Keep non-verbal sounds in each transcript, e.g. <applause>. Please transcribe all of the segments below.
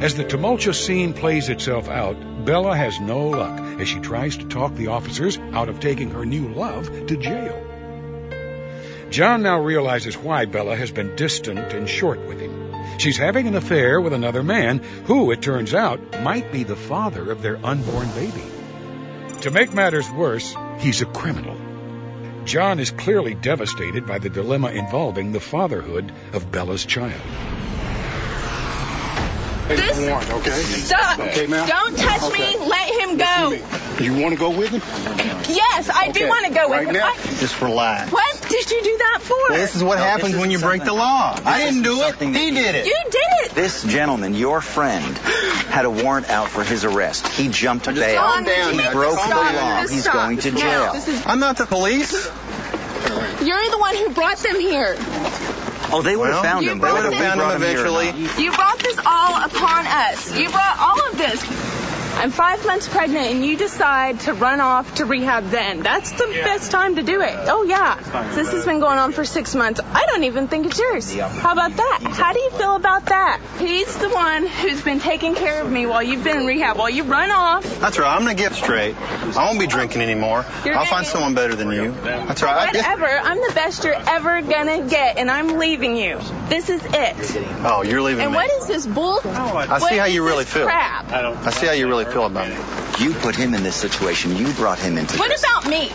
As the tumultuous scene plays itself out, Bella has no luck as she tries to talk the officers out of taking her new love to jail. John now realizes why Bella has been distant and short with him. She's having an affair with another man who, it turns out, might be the father of their unborn baby. To make matters worse, he's a criminal. John is clearly devastated by the dilemma involving the fatherhood of Bella's child. This warrant, okay? Stop! Okay, ma'am? Don't touch Okay. me. Let him go. You want to go with him? Yes, I do want to go with Right him. now? I- Just relax. what did you do that for? This is what happens when you break the law. I didn't do it. He did it. you did it. This gentleman, your friend, had a warrant out for his arrest. He jumped bail. Calm down He broke the Stop. law. Just He's stop. going to jail. this is- I'm not the police. you're the one who brought them here. Oh, they would have Well, found you him. They would have Found him eventually. You brought this all upon us. You brought all of. I'm five months pregnant and you decide to run off to rehab then. That's the best time to do it. Oh yeah. This has been going on for six months. I don't even think it's yours. How about that? How do you feel about that? He's the one who's been taking care of me while you've been in rehab. While you run off. That's right. I'm gonna get straight. I won't be drinking anymore. You're I'll find get- someone better than you. That's right. I- Whatever. I'm the best you're ever gonna get and I'm leaving you. This is it. Oh, you're leaving And me. what is this bull? I see how you really feel. Crap. I see how you really feel about me. You put him in this situation. You brought him into What this. about me?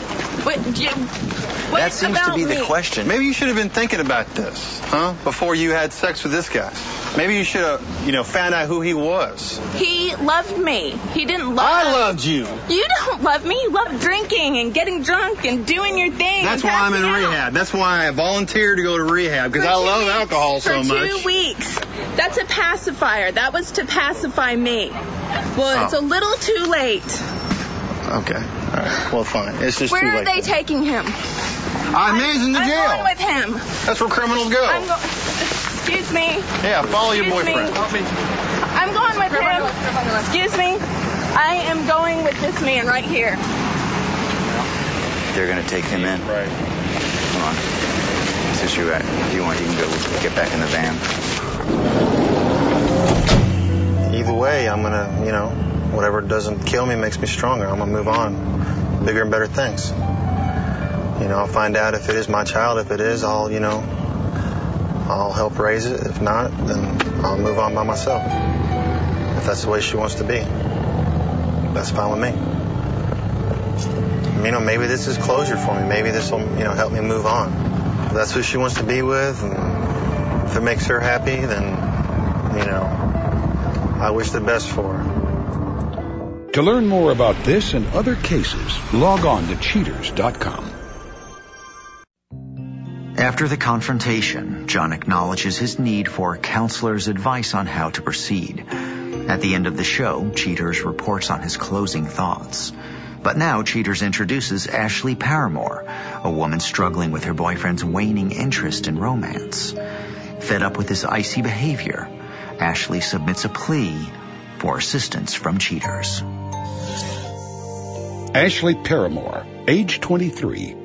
What, you, what that seems to be me? the question. Maybe you should have been thinking about this, huh? Before you had sex with this guy. Maybe you should have, you know, found out who he was. He loved me. He didn't love. I loved you. You don't love me. You love drinking and getting drunk and doing your thing. That's why I'm in out. rehab. That's why I volunteered to go to rehab because I love weeks. alcohol so For much. two weeks. That's a pacifier. That was to pacify me. Well, it's Oh. a little too late. Okay. All right. Well, fine. It's just Where too are they taking him? I'm in the jail. I'm going with him. That's where criminals go. I'm going. Excuse me. yeah, follow your Excuse me. boyfriend. I'm going with him. Excuse me. I am going with this man right here. They're going to take him in. Right. Come on. Sister, if you want, you can go get back in the van. Either way, I'm gonna, you know, whatever doesn't kill me makes me stronger. I'm gonna move on, bigger and better things. You know, I'll find out if it is my child. If it is, I'll, you know, I'll help raise it. If not, then I'll move on by myself. If that's the way she wants to be, that's fine with me. You know, maybe this is closure for me. Maybe this will, you know, help me move on. If that's who she wants to be with, and if it makes her happy, then, you know, I wish the best for her. To learn more about this and other cases, log on to cheaters.com. After the confrontation, John acknowledges his need for a counselor's advice on how to proceed. At the end of the show, Cheaters reports on his closing thoughts. But now Cheaters introduces Ashley Paramore, a woman struggling with her boyfriend's waning interest in romance. Fed up with his icy behavior, Ashley submits a plea for assistance from Cheaters. Ashley Paramore, age 23.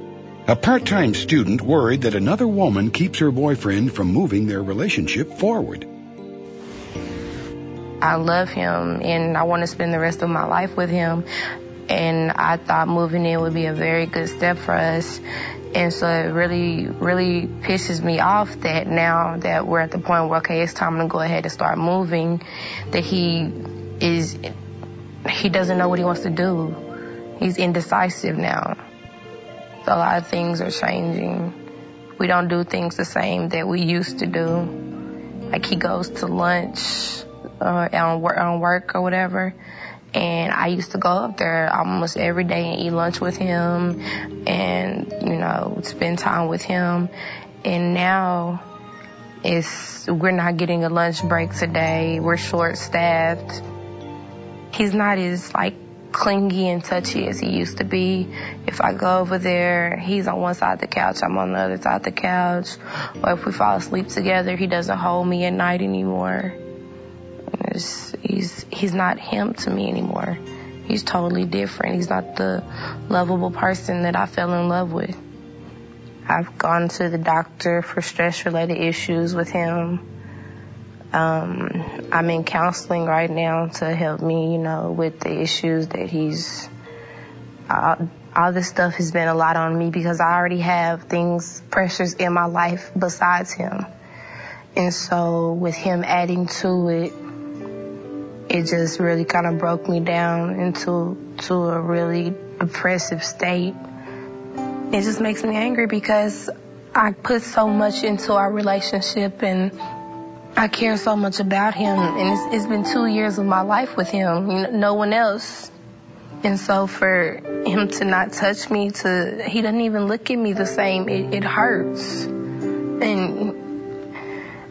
A part-time student worried that another woman keeps her boyfriend from moving their relationship forward. I love him and I want to spend the rest of my life with him. And I thought moving in would be a very good step for us. And so it really, really pisses me off that now that we're at the point where, okay, it's time to go ahead and start moving, that he is, he doesn't know what he wants to do. He's indecisive now. A lot of things are changing. We don't do things the same that we used to do. Like he goes to lunch uh, on work, on work or whatever. And I used to go up there almost every day and eat lunch with him and, you know, spend time with him. And now it's, we're not getting a lunch break today. We're short staffed. He's not as like clingy and touchy as he used to be. If I go over there, he's on one side of the couch, I'm on the other side of the couch. Or if we fall asleep together, he doesn't hold me at night anymore. It's, he's he's not him to me anymore. He's totally different. He's not the lovable person that I fell in love with. I've gone to the doctor for stress related issues with him. Um, I'm in counseling right now to help me, you know, with the issues that he's. Uh, all this stuff has been a lot on me because I already have things, pressures in my life besides him. And so with him adding to it, it just really kind of broke me down into to a really depressive state. It just makes me angry because I put so much into our relationship and I care so much about him and it's, it's been two years of my life with him, no one else. And so for him to not touch me, to he doesn't even look at me the same, it, it hurts. And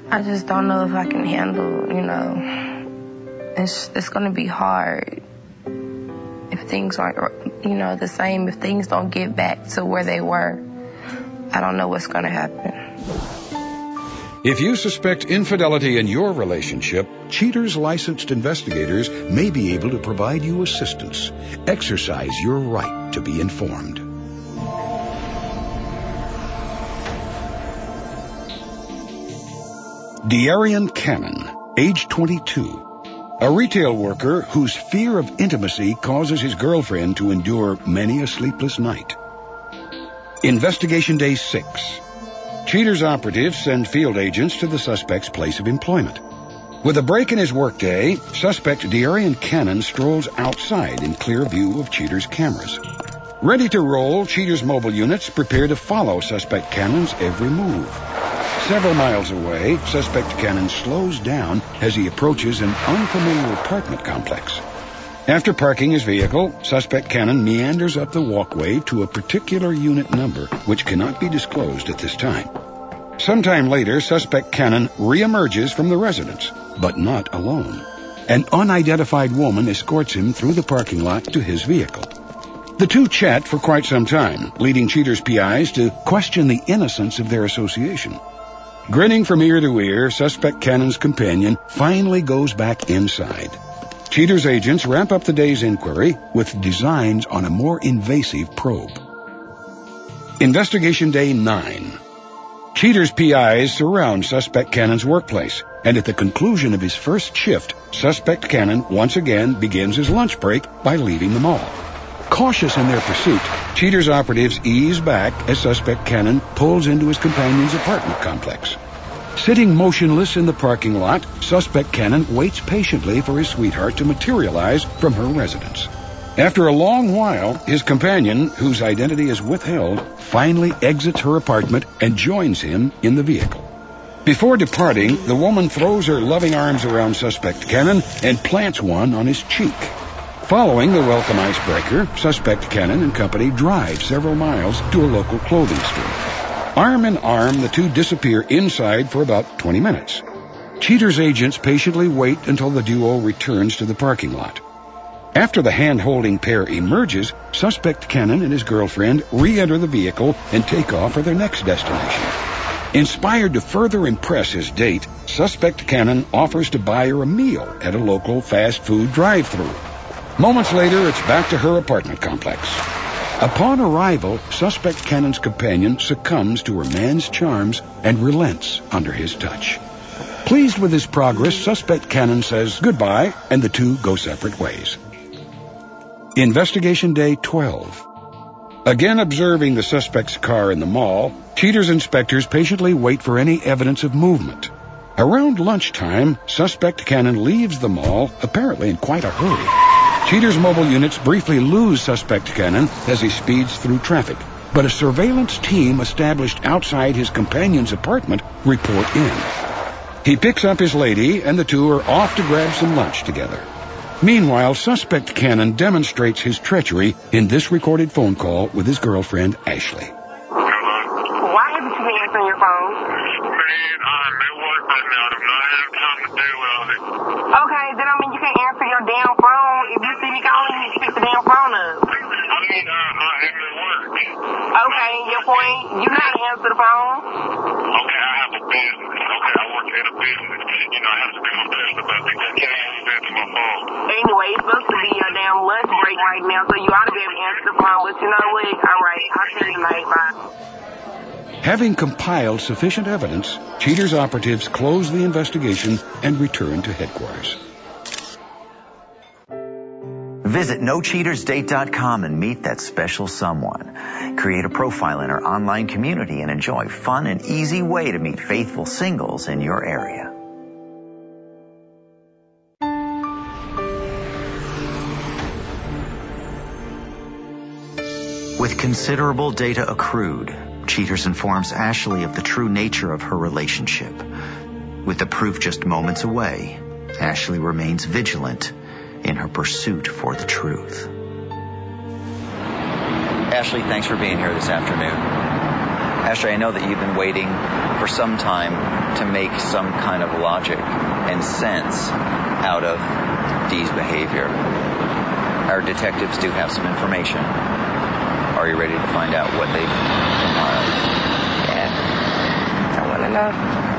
I just don't know if I can handle, you know, it's, it's going to be hard if things aren't, you know, the same, if things don't get back to where they were. I don't know what's going to happen. If you suspect infidelity in your relationship, Cheaters licensed investigators may be able to provide you assistance. Exercise your right to be informed. Dearian Cannon, age 22. A retail worker whose fear of intimacy causes his girlfriend to endure many a sleepless night. Investigation Day 6. Cheaters operatives send field agents to the suspect's place of employment. With a break in his workday, suspect Dearian Cannon strolls outside in clear view of Cheaters' cameras. Ready to roll, Cheaters' mobile units prepare to follow suspect Cannon's every move. Several miles away, suspect Cannon slows down as he approaches an unfamiliar apartment complex. After parking his vehicle, suspect Cannon meanders up the walkway to a particular unit number, which cannot be disclosed at this time. Sometime later, suspect Cannon reemerges from the residence, but not alone. An unidentified woman escorts him through the parking lot to his vehicle. The two chat for quite some time, leading Cheater's PIs to question the innocence of their association. Grinning from ear to ear, suspect Cannon's companion finally goes back inside. Cheater's agents wrap up the day's inquiry with designs on a more invasive probe. Investigation Day 9. Cheater's PIs surround suspect Cannon's workplace, and at the conclusion of his first shift, suspect Cannon once again begins his lunch break by leaving the mall. Cautious in their pursuit, Cheater's operatives ease back as suspect Cannon pulls into his companion's apartment complex. Sitting motionless in the parking lot, suspect Cannon waits patiently for his sweetheart to materialize from her residence. After a long while, his companion, whose identity is withheld, finally exits her apartment and joins him in the vehicle. Before departing, the woman throws her loving arms around suspect Cannon and plants one on his cheek. Following the welcome icebreaker, suspect Cannon and company drive several miles to a local clothing store. Arm in arm, the two disappear inside for about 20 minutes. Cheater's agents patiently wait until the duo returns to the parking lot. After the hand-holding pair emerges, suspect Cannon and his girlfriend re-enter the vehicle and take off for their next destination. Inspired to further impress his date, suspect Cannon offers to buy her a meal at a local fast food drive-through. Moments later, it's back to her apartment complex. Upon arrival, suspect Cannon's companion succumbs to her man's charms and relents under his touch. Pleased with his progress, suspect Cannon says goodbye, and the two go separate ways. Investigation Day 12. Again observing the suspect's car in the mall, Cheater's inspectors patiently wait for any evidence of movement. Around lunchtime, suspect Cannon leaves the mall, apparently in quite a hurry. Cheater's mobile units briefly lose suspect Cannon as he speeds through traffic, but a surveillance team established outside his companion's apartment report in. He picks up his lady, and the two are off to grab some lunch together. Meanwhile, suspect Cannon demonstrates his treachery in this recorded phone call with his girlfriend, Ashley. Why haven't you been answering your phone? Man, I'm at work right now. I do not have time to deal with all this. Okay, then I mean you can't answer your damn phone. If you see me calling, you need to pick the damn phone up. I mean, I, I am at work. Okay, your point, you know to answer the phone. Okay, I have a business. Okay, I work at a business. You know, I have to be my best about things. I can't always answer my phone. Anyway, it's supposed to be your damn lunch break right now, so you ought to be able to answer the phone. But you know what? All right, I'll see you tonight. Bye. Having compiled sufficient evidence, Cheater's operatives close the investigation and return to headquarters. Visit NoCheatersDate.com and meet that special someone. Create a profile in our online community and enjoy fun and easy way to meet faithful singles in your area. With considerable data accrued, Cheaters informs Ashley of the true nature of her relationship. With the proof just moments away, Ashley remains vigilant in her pursuit for the truth. Ashley, thanks for being here this afternoon. Ashley, I know that you've been waiting for some time to make some kind of logic and sense out of Dee's behavior. Our detectives do have some information. Are you ready to find out what they've compiled? Yeah. I want to know.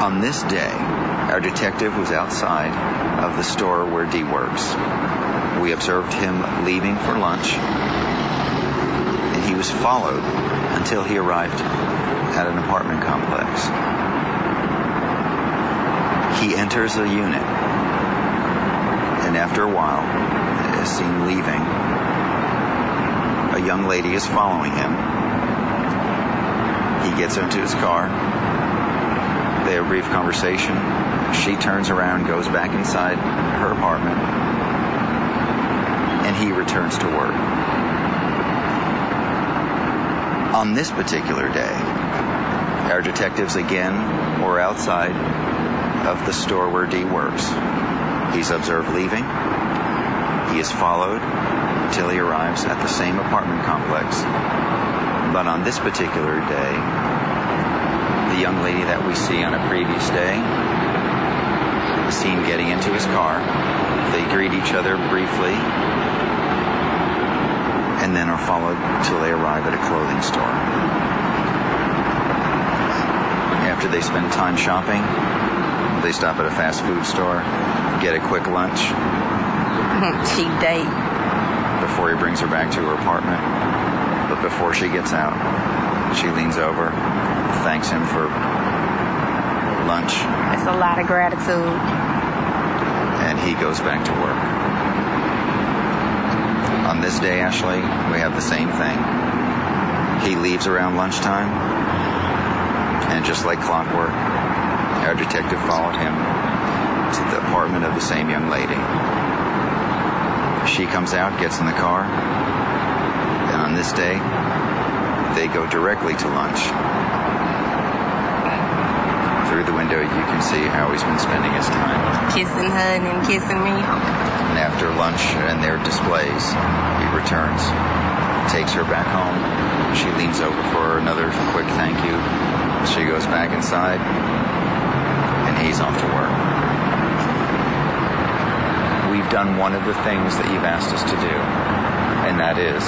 On this day, our detective was outside of the store where Dee works. We observed him leaving for lunch, and he was followed until he arrived at an apartment complex. He enters a unit, and after a while, is seen leaving. A young lady is following him. He gets into his car. They have a brief conversation. She turns around, goes back inside her apartment, and he returns to work. On this particular day, our detectives again were outside of the store where Dee works. He's observed leaving. He is followed until he arrives at the same apartment complex. But on this particular day, the young lady that we see on a previous day is seen getting into his car. They greet each other briefly and then are followed till they arrive at a clothing store. After they spend time shopping, they stop at a fast food store, get a quick lunch. <laughs> Cheap date. Before he brings her back to her apartment. But before she gets out, she leans over, thanks him for lunch. It's a lot of gratitude. And he goes back to work. On this day, Ashley, we have the same thing. He leaves around lunchtime, and just like clockwork, our detective followed him to the apartment of the same young lady. She comes out, gets in the car, and on this day, they go directly to lunch. Through the window, you can see how he's been spending his time. Kissing her and then kissing me. And after lunch and their displays, he returns, takes her back home. She leans over for another quick thank you. She goes back inside, and he's off to work. We've done one of the things that you've asked us to do, and that is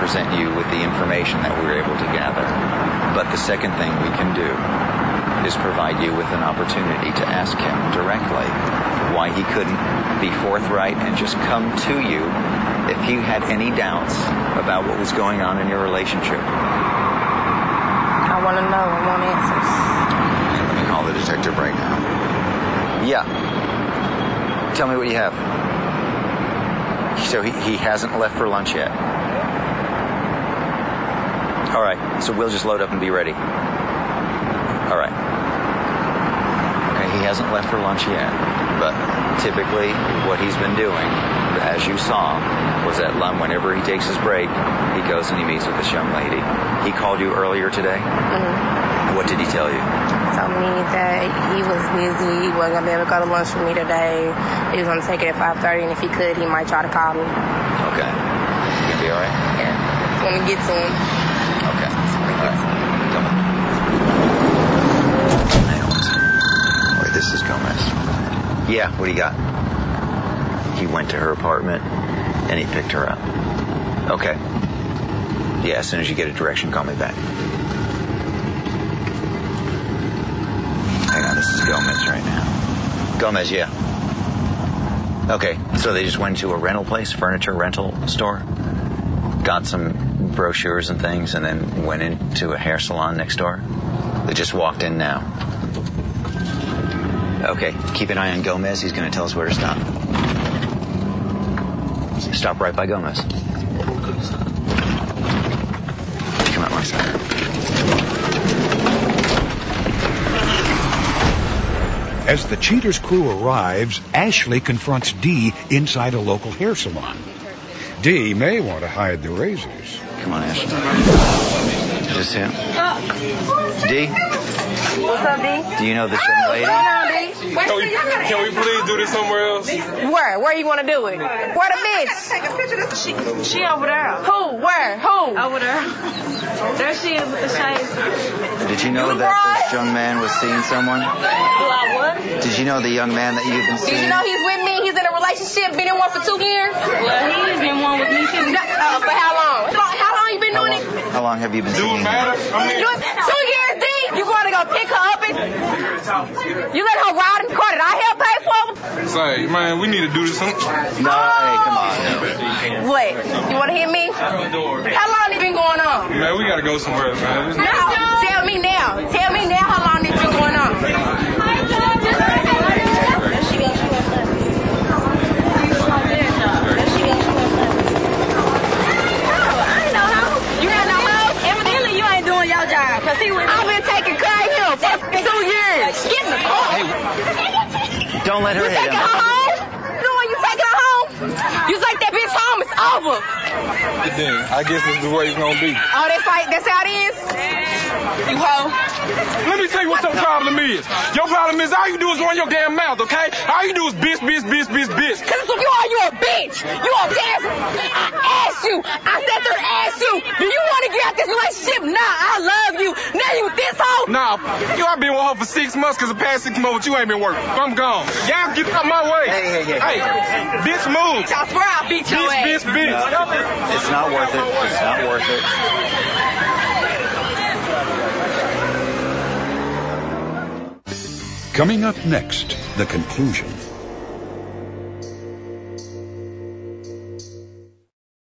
present you with the information that we were able to gather. But the second thing we can do is provide you with an opportunity to ask him directly why he couldn't be forthright and just come to you if you had any doubts about what was going on in your relationship. I want to know. I want answers. Let me call the detective right now. Yeah. Tell me what you have. So he, he hasn't left for lunch yet. All right. So we'll just load up and be ready. All right. Okay, he hasn't left for lunch yet, but typically what he's been doing, as you saw, was at lunch, whenever he takes his break, he goes and he meets with this young lady. He called you earlier today? Mm-hmm. What did he tell you? Told me that he was busy. He wasn't gonna be able to go to lunch with me today. He was gonna take it at 5:30, and if he could, he might try to call me. Okay. You gonna be all right? Yeah. Want to get to him. Yeah, what do you got? He went to her apartment and he picked her up. Okay. Yeah, as soon as you get a direction, call me back. Hang on, this is Gomez right now. Gomez, yeah. Okay, so they just went to a rental place, furniture rental store, got some brochures and things and then went into a hair salon next door? They just walked in now. Okay, keep an eye on Gomez. He's going to tell us where to stop. Stop right by Gomez. Come out my side. As the cheaters crew arrives, Ashley confronts Dee inside a local hair salon. Dee may want to hide the razors. Come on, Ashley. Is this him? Uh, D? What's up, D? Do you know this young lady? Can we, can we please do this somewhere else? Where? Where you want to do it? Where the bitch? Take a picture of this. She, She over there. Who? Where? Who? over there. There she is with the shades. Did you know that this young man was seeing someone? Do I what? Did you know the young man that you've been seeing? Did you know he's with me? He's in a relationship, been in one for two years. Well, he's been one with me too. Uh, for how long? How long, you been How doing long, it? how long have you been Do seeing it him? matter? I mean, Doing two years, D. To pick her up and you let her ride in the car that I help pay for? say, man, we need to do this. Some, No, hey, come on. no. What? You want to hear me? How long it been going on? man, we gotta go somewhere man. Now, tell me now. Tell me now how long this been going on. You got no house? Evidently you ain't doing your job. Cause he was. I've been taking care of him for two years. Get in the car. Don't let her You hit taking him. her home? You know when you taking her home? You take that bitch home, it's over. Then I guess this is the way it's gonna be. Oh, that's like that's how it is. You hoe. Let me tell you what your problem is. Your problem is all you do is run your damn mouth, okay? All you do is bitch, bitch, bitch, bitch, bitch. Cause if you are, you a bitch. You a damn. I asked you. I sat there and asked you. Do you want to get out this relationship? Nah, I love you. Now you with. Nah, you I been with her for six months because the past six months you ain't been working. I'm gone. Y'all get out my way. Hey, hey, hey. Hey, bitch move. I swear I'll beat your Bitch, ass. bitch, bitch. It's not worth it. It's not worth it. Coming up next, the conclusion.